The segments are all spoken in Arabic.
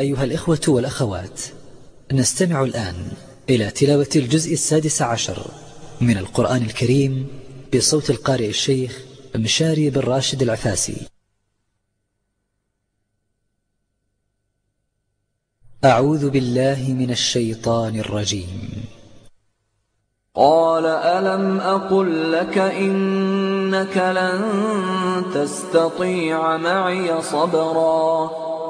أيها الإخوة والأخوات نستمع الآن إلى تلاوة الجزء السادس عشر من القرآن الكريم بصوت القارئ الشيخ مشاري بن راشد العفاسي. أعوذ بالله من الشيطان الرجيم. قال ألم أقل لك إنك لن تستطيع معي صبرا؟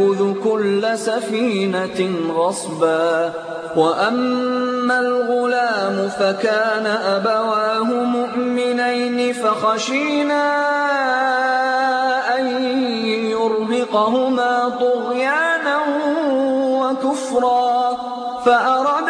يأخذ كل سفينة غصبا وأما الغلام فكان أبواه مؤمنين فخشينا أن يرهقهما طغيانا وكفرا فأردنا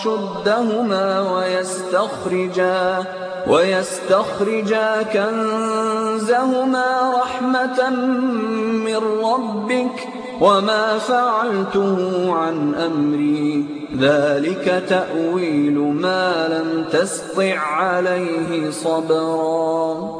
أشدهما ويستخرجا ويستخرجا كنزهما رحمة من ربك وما فعلته عن أمري. ذلك تأويل ما لم تسطع عليه صبرا.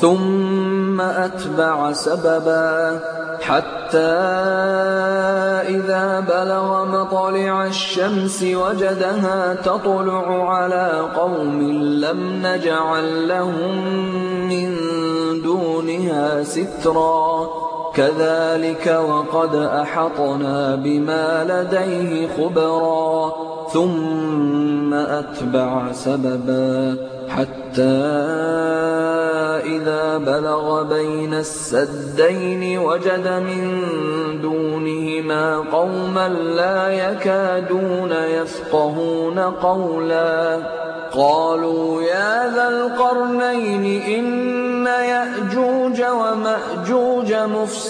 ثم أتبع سببا حتى إذا بلغ مطلع الشمس وجدها تطلع على قوم لم نجعل لهم من دونها سترا. كذلك وقد أحطنا بما لديه خبرا ثم أتبع سببا حتى إذا بلغ بين السدين وجد من دونهما قوما لا يكادون يفقهون قولا. قالوا يا ذا القرنين إن يأجوج ومأجوج مفسدون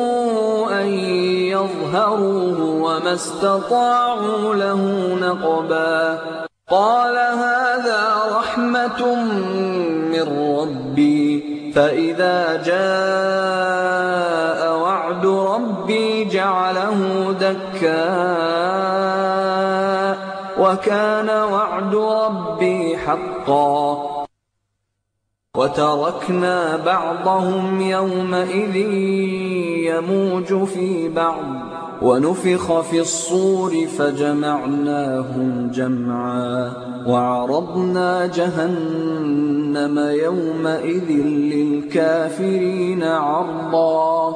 يظهروه وما استطاعوا له نقبا. قال هذا رحمة من ربي. فإذا جاء وعد ربي جعله دكا وكان وعد ربي حقا. وتركنا بعضهم يومئذ يموج في بعض. ونفخ في الصور فجمعناهم جمعا وعرضنا جهنم يومئذ للكافرين عرضا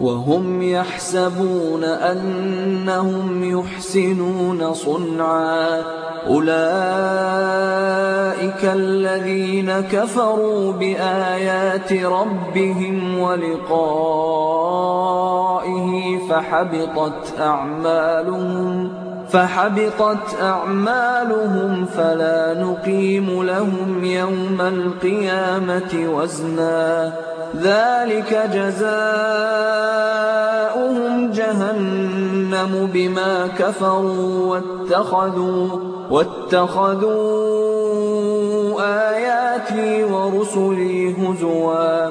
وهم يحسبون أنهم يحسنون صنعا. أولئك الذين كفروا بآيات ربهم ولقائه فحبطت أعمالهم. فحبطت أعمالهم فلا نقيم لهم يوم القيامة وزنا. ذلك جزاؤهم جهنم بما كفروا واتخذوا واتخذوا آياتي ورسلي هزوا.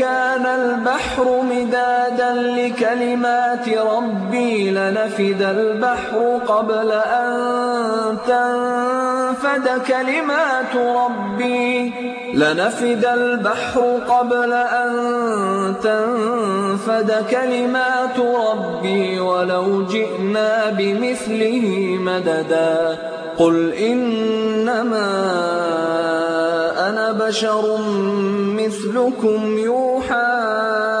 البحر مدادا لكلمات ربي لنفد البحر قبل أن تنفد كلمات ربي. لنفد البحر قبل أن تنفد كلمات ربي ولو جئنا بمثله مددا. قل إنما أنا بشر مثلكم يوحى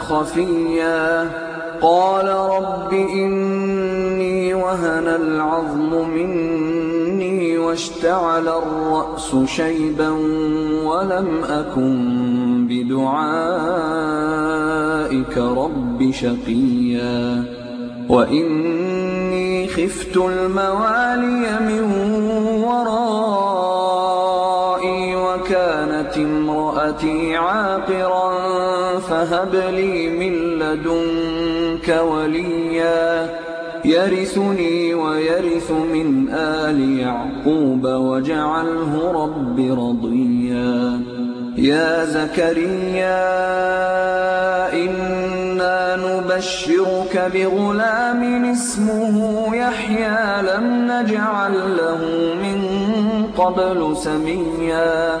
خفيا قال رب إني وهن العظم مني واشتعل الرأس شيبا ولم أكن بدعائك رب شقيا وإني خفت الموالي من ورائي امرأتي عاقرا فهب لي من لدنك وليا. يرثني ويرث من آل يعقوب واجعله رب رضيا. يا زكريا إنا نبشرك بغلام اسمه يحيى. لم نجعل له من قبل سميا.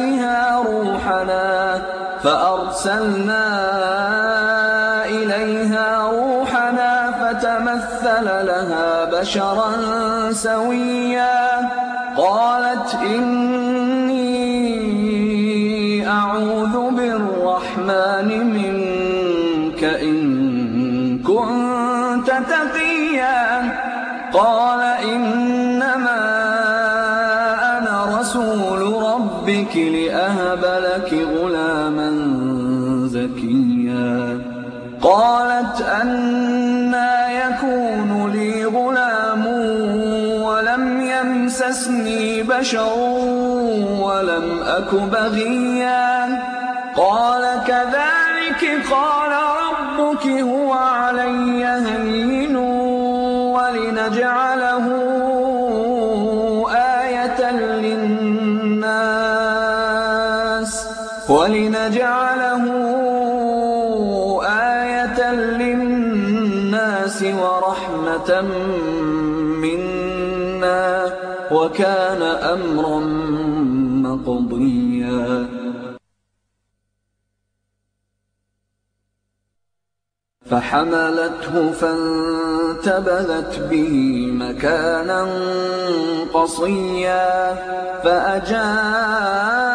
فأرسلنا إليها روحنا فتمثل لها بشرا سويا. قالت إني أعوذ بالرحمن منك إن كنت تقيا. قال إنما أنا رسول ربك لأهب لك غلاما. أنا يكون لي غلام ولم يمسسني بشر ولم أك بغيا قال كذلك قال منا وكان أمرا مقضيا. فحملته فانتبذت به مكانا قصيا. المخ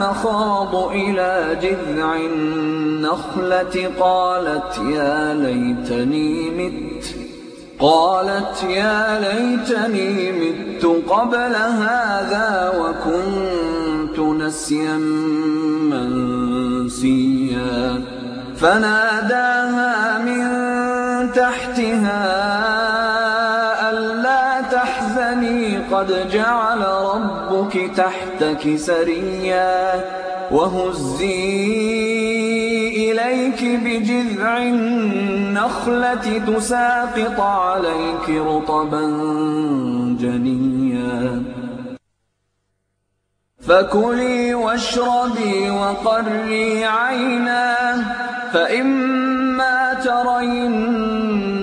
المخاض إلى جذع النخلة قالت يا ليتني مت قالت يا ليتني مت قبل هذا وكنت نسيا منسيا. فناداها من تحتها قد جعل ربك تحتك سريا وهزي إليك بجذع النخلة تساقط عليك رطبا جنيا. فكلي واشربي وقري عينا فإما ترين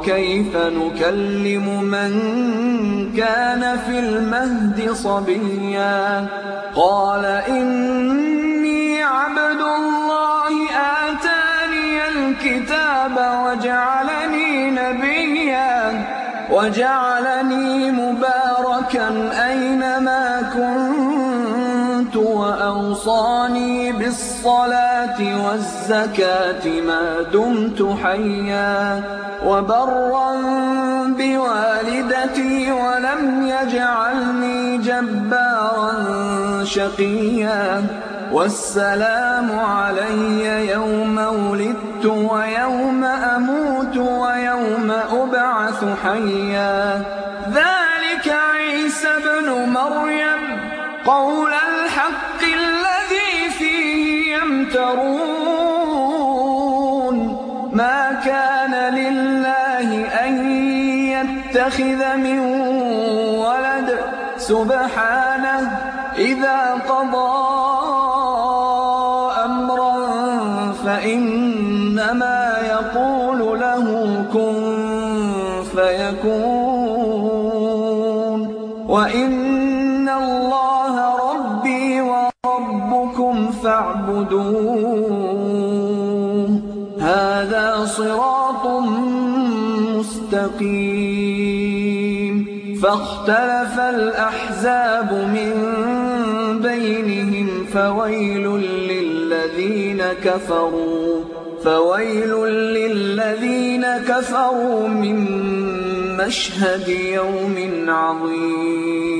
قالوا كيف نكلم من كان في المهد صبيا؟ قال إني عبد الله آتاني الكتاب وجعلني نبيا وجعلني مباركا أينما وأوصاني بالصلاة والزكاة ما دمت حيا وبرا بوالدتي ولم يجعلني جبارا شقيا والسلام علي يوم ولدت ويوم أموت ويوم أبعث حيا. ذلك عيسى بن مريم قول يمترون ما كان لله أن يتخذ من ولد سبحانه إذا قضى أمرا فإنما يقول له كن فيكون فاعبدوه هذا صراط مستقيم. فاختلف الأحزاب من بينهم فويل للذين كفروا فويل للذين كفروا من مشهد يوم عظيم.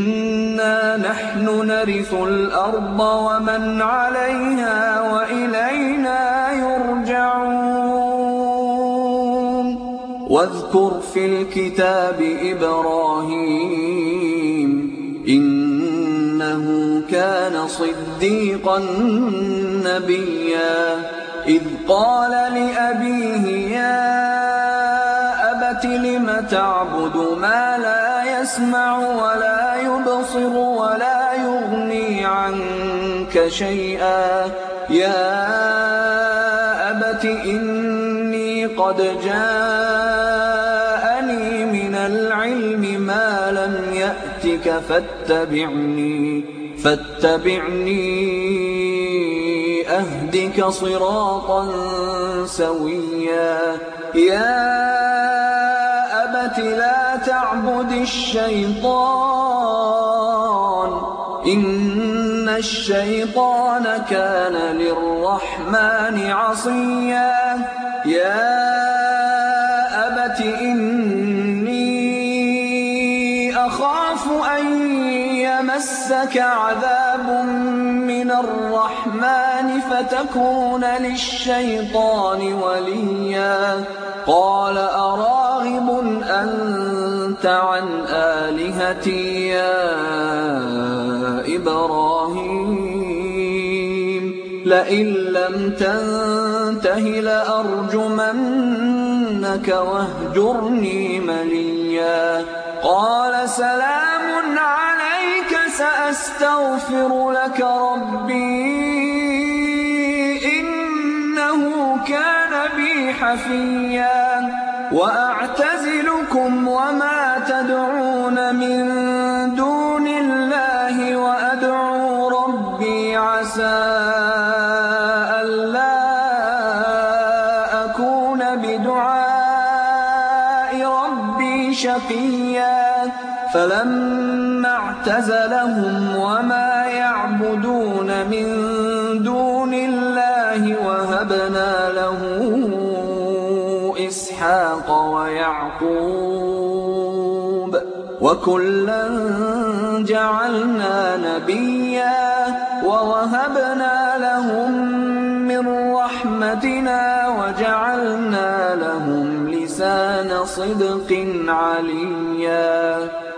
نحن نرث الأرض ومن عليها وإلينا يرجعون. واذكر في الكتاب إبراهيم إنه كان صديقا نبيا. إذ قال لأبيه يا تعبد ما لا يسمع ولا يبصر ولا يغني عنك شيئا. يا أبت إني قد جاءني من العلم ما لم يأتك فاتبعني فاتبعني أهدك صراطا سويا. يا الصلاة لا تعبد الشيطان إن الشيطان كان للرحمن عصيا يا أبت إني أخاف أن يمسك عذاب من الرحمن فتكون للشيطان وليا قال أراغب أنت عن آلهتي يا إبراهيم. لئن لم تنته لأرجمنك واهجرني مليا. قال سلام عليك سأستغفر لك ربي. إنه كان وأعتزلكم وما تدعون من دون الله وأدعو ربي عسى ألا أكون بدعاء ربي شقيا. فلما اعتزلهم وما يعبدون من دون الله وهبنا له إسحاق ويعقوب وكلا جعلنا نبيا ووهبنا لهم من رحمتنا وجعلنا لهم لسان صدق عليا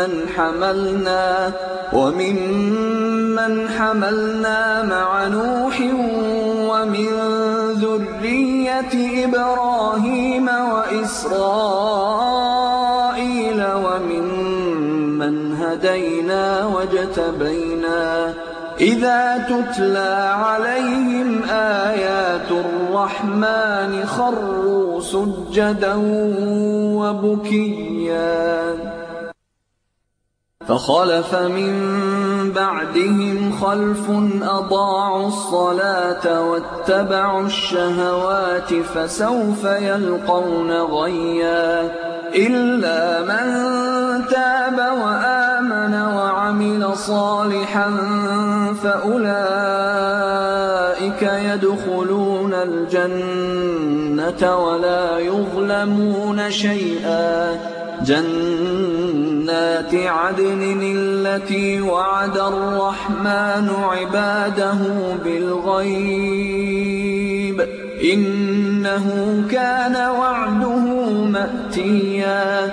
وممن حملنا وممن حملنا مع نوح ومن ذرية إبراهيم وإسرائيل وممن هدينا واجتبينا إذا تتلى عليهم آيات الرحمن خروا سجدا وبكيا فخلف من بعدهم خلف أضاعوا الصلاة واتبعوا الشهوات فسوف يلقون غيا إلا من تاب وآمن وعمل صالحا فأولئك يدخلون الجنة ولا يظلمون شيئا. جنات عدن التي وعد الرحمن عباده بالغيب. إنه كان وعده مأتيا.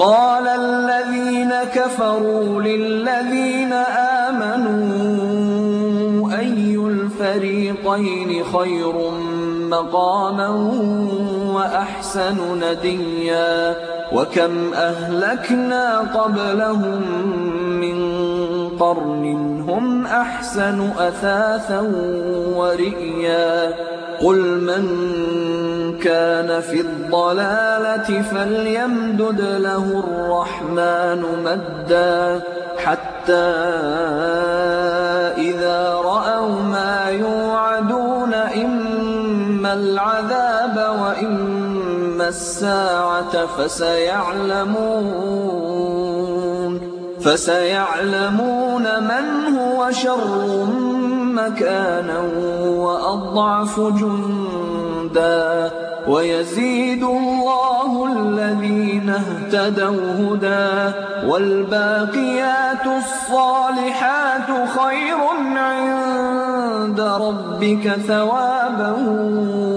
قال الذين كفروا للذين آمنوا أي الفريقين خير مقاما وأحسن نديا وكم أهلكنا قبلهم من قرن هم أحسن أثاثا ورئيا قل من كان في الضلالة فليمدد له الرحمن مدا حتى إذا رأوا العذاب وإما الساعة فسيعلمون. فسيعلمون من هو شر مكانا وأضعف جندا. ويزيد الله الذين اهتدوا هدى. والباقيات الصالحات خير عند ربك ثوابا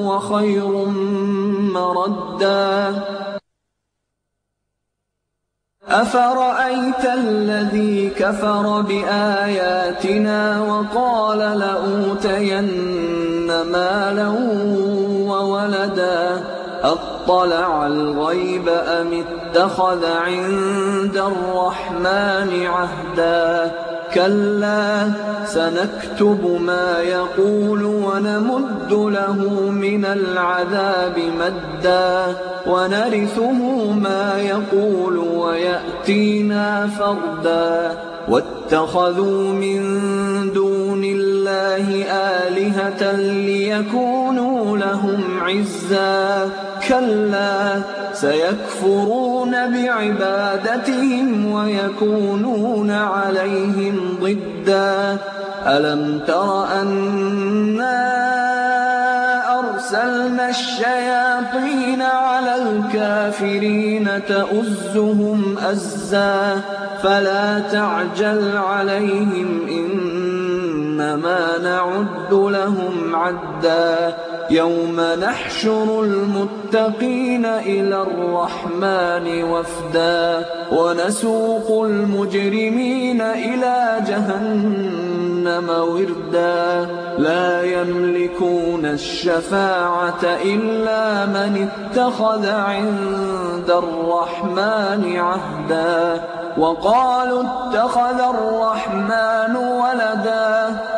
وخير مردا. أفرأيت الذي كفر بآياتنا وقال لأوتين مالا وولدا؟ أطلع الغيب أم اتخذ عند الرحمن عهدا؟ كلا سنكتب ما يقول ونمد له من العذاب مدا ونرثه ما يقول ويأتينا فردا. واتخذوا من دون الله آلهة ليكونوا لهم عزا. كلا سيكفرون بعبادتهم ويكونون عليهم ضدا. ألم تر أنا أرسلنا الشياطين على الكافرين تؤزهم أزا فلا تعجل عليهم إنما نعد لهم عدا. يوم نحشر المتقين إلى الرحمن وفدا ونسوق المجرمين إلى جهنم. وردا لا يملكون الشفاعة إلا من اتخذ عند الرحمن عهدا وقالوا اتخذ الرحمن ولدا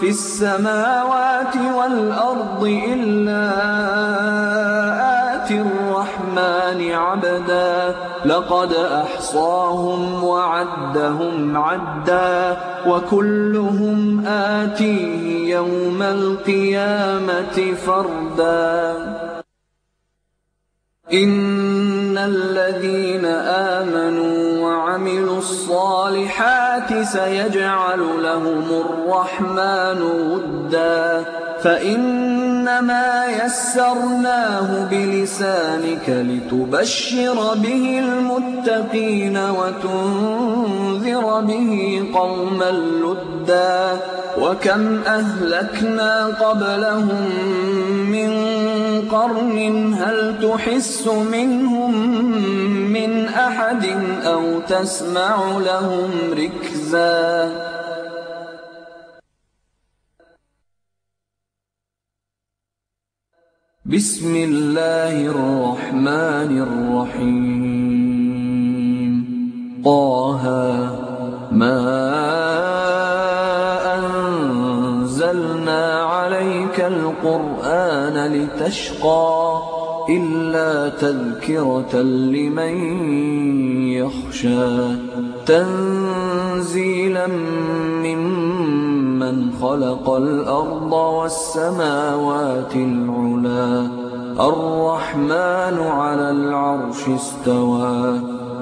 في السماوات والأرض إلا آتي الرحمن عبدا. لقد أحصاهم وعدهم عدا وكلهم آتيه يوم القيامة فردا. إن الذين آمنوا وعملوا الصالحات سيجعل لهم الرحمن ودا فإنما يسرناه بلسانك لتبشر به المتقين وتنذر به قوما لدا وكم أهلكنا قبلهم من قرن هل تحس منهم من أحد أو تسمع لهم ركزا. بسم الله الرحمن الرحيم. طه ما أنزلنا عليك القرآن لتشقى. إلا تذكرة لمن يخشى. تنزيلا ممن خلق الأرض والسماوات العلا. الرحمن على العرش استوى.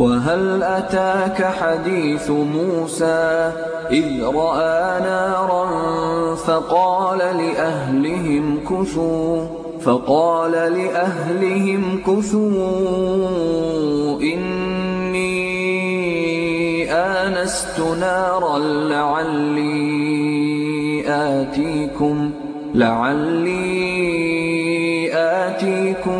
وهل أتاك حديث موسى إذ رأى نارا فقال لأهلهم كثوا فقال لأهلهم كثوا إني آنست نارا لعلي آتيكم لعلي آتيكم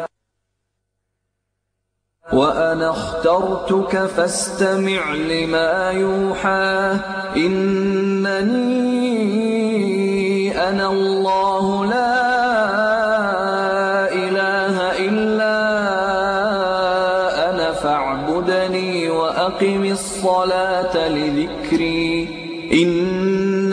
وأنا اخترتك فاستمع لما يوحى. إنني أنا الله لا إله إلا أنا فاعبدني وأقم الصلاة لذكري. إن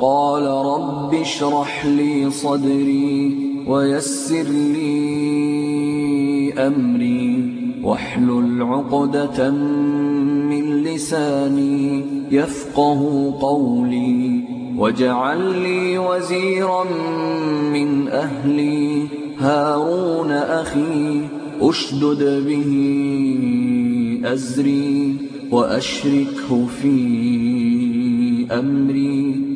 قال رب اشرح لي صدري ويسر لي أمري واحلل عقدة من لساني يفقه قولي واجعل لي وزيرا من أهلي هارون أخي أشدد به أزري وأشركه في أمري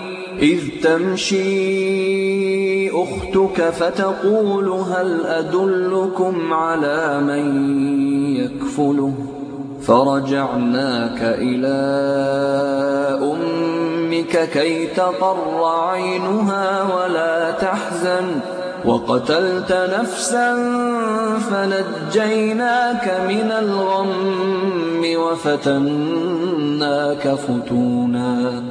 إذ تمشي أختك فتقول هل أدلكم على من يكفله؟ فرجعناك إلى أمك كي تقر عينها ولا تحزن. وقتلت نفسا فنجيناك من الغم وفتناك فتونا.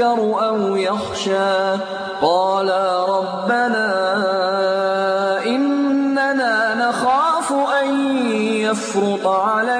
يتذكر أو يخشى قالا ربنا إننا نخاف أن يفرط علينا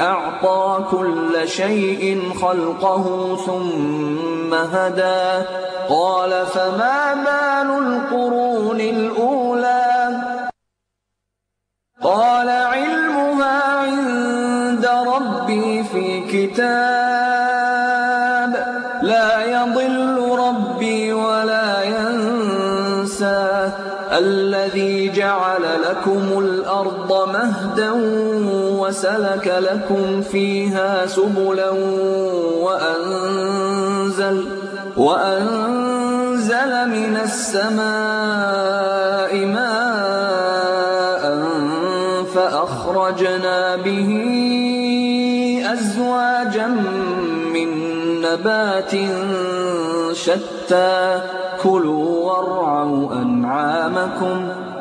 أعطى كل شيء خلقه ثم هدى. قال فما بال القرون الأولى؟ قال علمها عند ربي في كتاب لكم الأرض مهدا وسلك لكم فيها سبلا وأنزل وأنزل من السماء ماء فأخرجنا به أزواجا من نبات شتى. كلوا وارعوا أنعامكم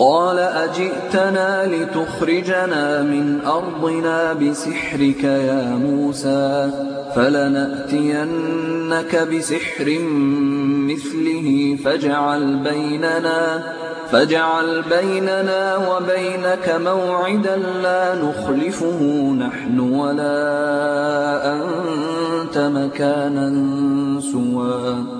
قال أجئتنا لتخرجنا من أرضنا بسحرك يا موسى فلنأتينك بسحر مثله فاجعل بيننا فاجعل بيننا وبينك موعدا لا نخلفه نحن ولا أنت مكانا سوى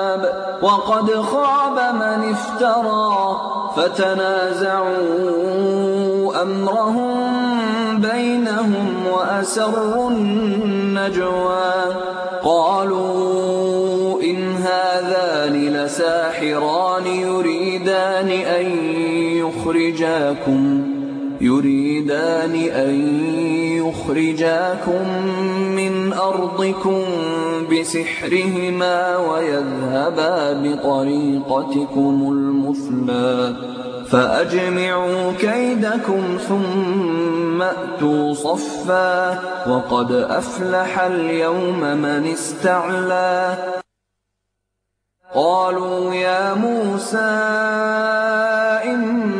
وقد خاب من افترى فتنازعوا أمرهم بينهم وأسروا النجوى قالوا إن هذان لساحران يريدان أن يخرجاكم يريدان أن يخرجاكم من أرضكم بسحرهما ويذهبا بطريقتكم المثلى فأجمعوا كيدكم ثم أتوا صفا وقد أفلح اليوم من استعلى قالوا يا موسى إما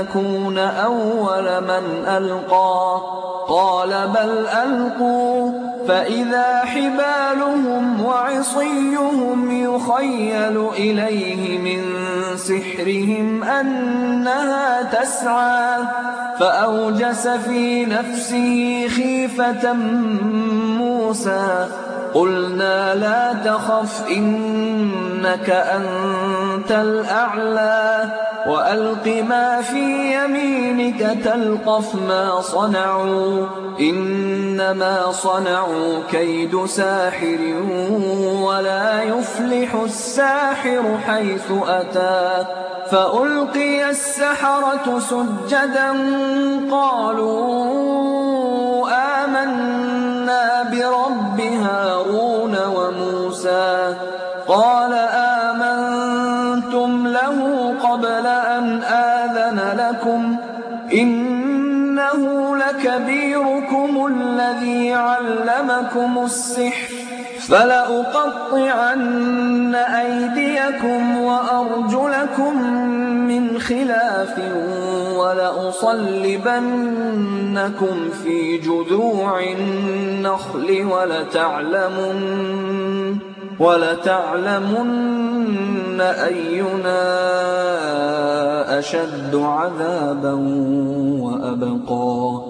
نكون أول من ألقى. قال بل ألقوا فإذا حبالهم وعصيهم يخيل إليه من سحرهم أنها تسعى. فأوجس في نفسه خيفة موسى. قلنا لا تخف إنك أنت الأعلى. وألق ما في يمينك تلقف ما صنعوا إنما صنعوا كيد ساحر ولا يفلح الساحر حيث أتى. فألقي السحرة سجدا قالوا آمنا برب هارون وموسى. قال الذي علمكم السحر فلأقطعن أيديكم وأرجلكم من خلاف ولأصلبنكم في جذوع النخل ولتعلمن ولتعلمن أينا أشد عذابا وأبقى.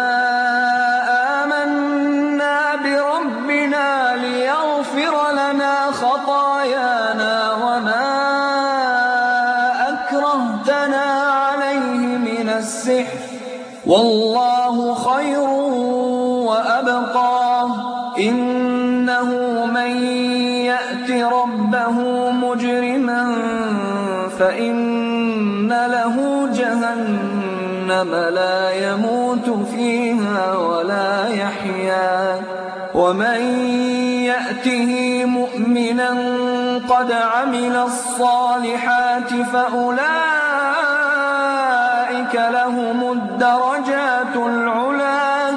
أكرهتنا عليه من السحر. والله خير وأبقى. إنه من يأت ربه مجرما فإن له جهنم لا يموت فيها ولا يحيا. ومن يأته مؤمنا قد عمل الصالحات فأولئك لهم الدرجات العلا.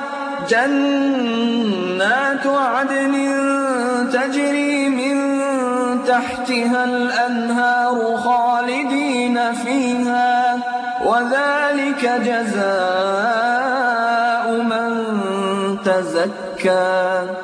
جنات عدن تجري من تحتها الأنهار خالدين فيها. وذلك جزاء من تزكى.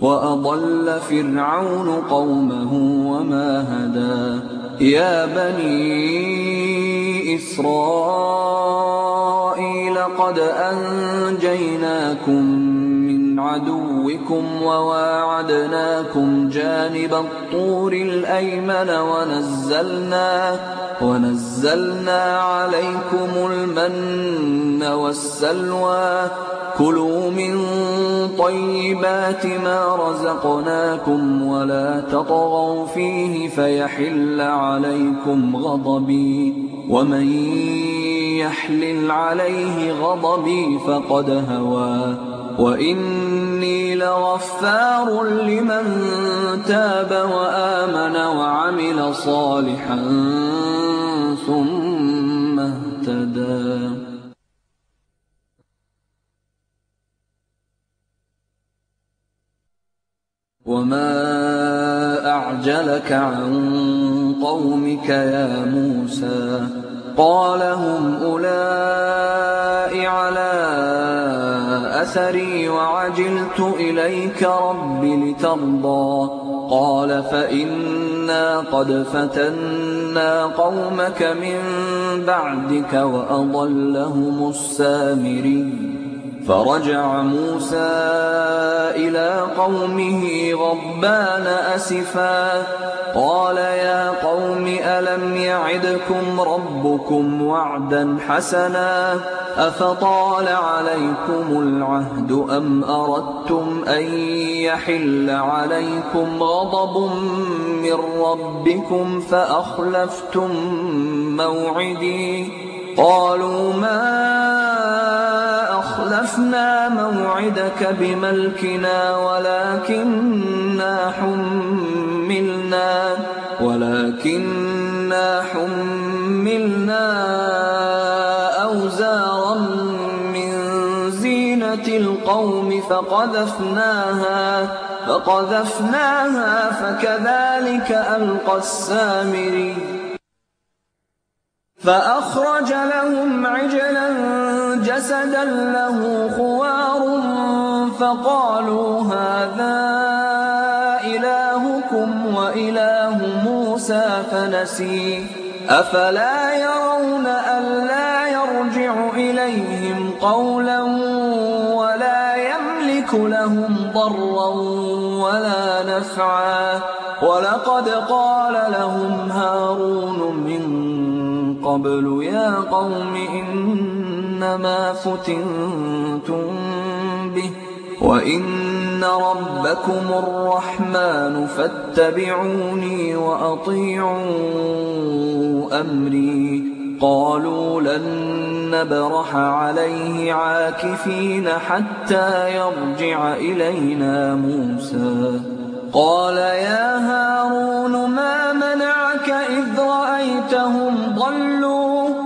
وأضل فرعون قومه وما هدى. يا بني إسرائيل قد أنجيناكم عدوكم وواعدناكم جانب الطور الأيمن ونزلنا ونزلنا عليكم المن والسلوى. كلوا من طيبات ما رزقناكم ولا تطغوا فيه فيحل عليكم غضبي. ومن يحلل عليه غضبي فقد هوى. وإني لغفار لمن تاب وآمن وعمل صالحا ثم اهتدى. وما أعجلك عن قومك يا موسى؟ قال هم أولئك على أثري وعجلت إليك رب لترضى. قال فإنا قد فتنا قومك من بعدك وأضلهم السامرين. فرجع موسى إلى قومه غضبان أسفا. قال يا قوم ألم يعدكم ربكم وعدا حسنا؟ أفطال عليكم العهد أم أردتم أن يحل عليكم غضب من ربكم فأخلفتم موعدي؟ قالوا ما أخلفنا موعدك بملكنا ولكننا حملنا ولكننا حملنا أوزارا من زينة القوم فقذفناها فقذفناها فكذلك ألقى السامري. فأخرج لهم عجلا جسدا له خوار فقالوا هذا إلهكم وإله موسى فنسي. أفلا يرون ألا يرجع إليهم قولا ولا يملك لهم ضرا ولا نفعا. ولقد قال لهم هارون من قبل يا قوم إنما فتنتم به وإن ربكم الرحمن فاتبعوني وأطيعوا أمري. قالوا لن نبرح عليه عاكفين حتى يرجع إلينا موسى. قال يا هارون ما منعك إذ رأيتهم ضلوا؟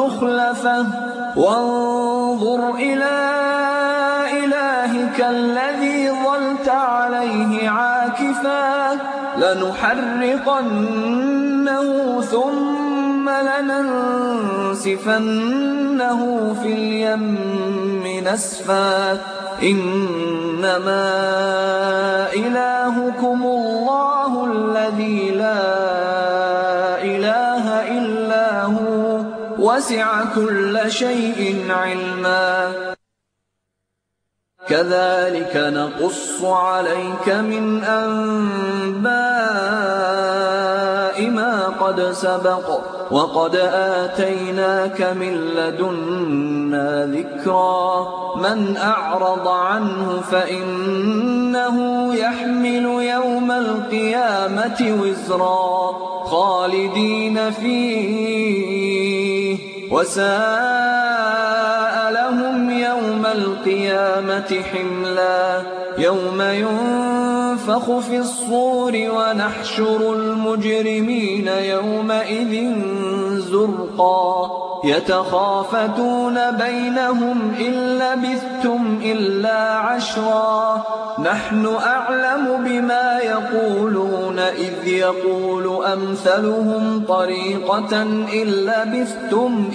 تخلفه وانظر إلى إلهك الذي ظلت عليه عاكفا. لنحرقنه ثم لننسفنه في اليم نسفا. إنما إلهكم الله الذي لا وسع كل شيء علما. كذلك نقص عليك من أنباء ما قد سبق وقد آتيناك من لدنا ذكرا. من أعرض عنه فإنه يحمل يوم القيامة وزرا. خالدين فيه وساء لهم يوم القيامة حملا يوم ينفخ في الصور ونحشر المجرمين يومئذ زرقا يتخافتون بينهم إن لبثتم إلا عشرا نحن أعلم بما يقولون إذ يقول أمثلهم طريقة إن لبثتم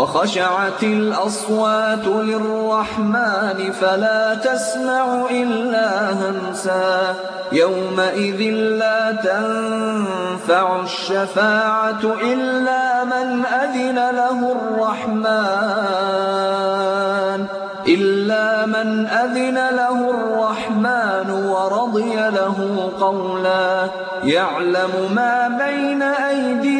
وخشعت الأصوات للرحمن فلا تسمع إلا همسا. يومئذ لا تنفع الشفاعة إلا من أذن له الرحمن. إلا من أذن له الرحمن ورضي له قولا. يعلم ما بين أيديهم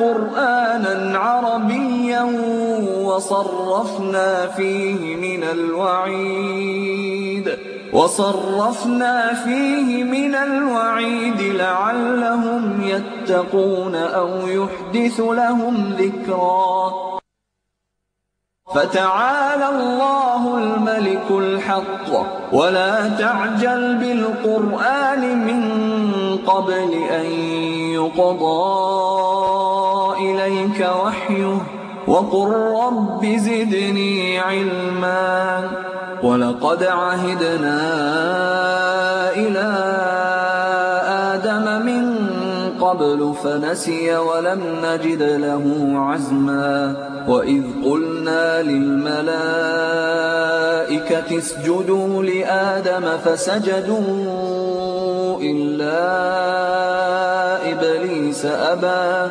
قرآنا عربيا وصرفنا فيه من الوعيد وصرفنا فيه من الوعيد لعلهم يتقون أو يحدث لهم ذكرا. فتعالى الله الملك الحق ولا تعجل بالقرآن من قبل أن يقضى. إليك وحيه وقل رب زدني علما ولقد عهدنا إلى آدم من قبل فنسي ولم نجد له عزما وإذ قلنا للملائكة اسجدوا لآدم فسجدوا إلا إبليس أبى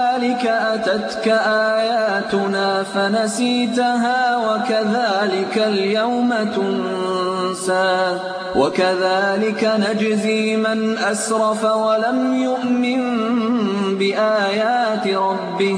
أتتك آياتنا فنسيتها وكذلك اليوم تنسى وكذلك نجزي من أسرف ولم يؤمن بآيات ربه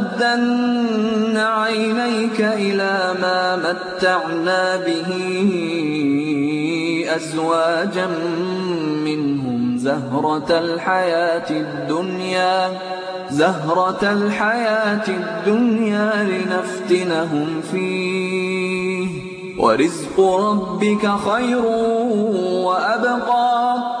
تمدن عينيك إلى ما متعنا به أزواجا منهم زهرة الحياة الدنيا زهرة الحياة الدنيا لنفتنهم فيه. ورزق ربك خير وأبقى.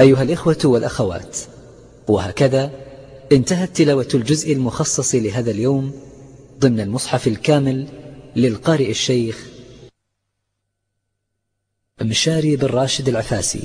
أيها الإخوة والأخوات وهكذا انتهت تلاوة الجزء المخصص لهذا اليوم ضمن المصحف الكامل للقارئ الشيخ مشاري بن راشد العفاسي.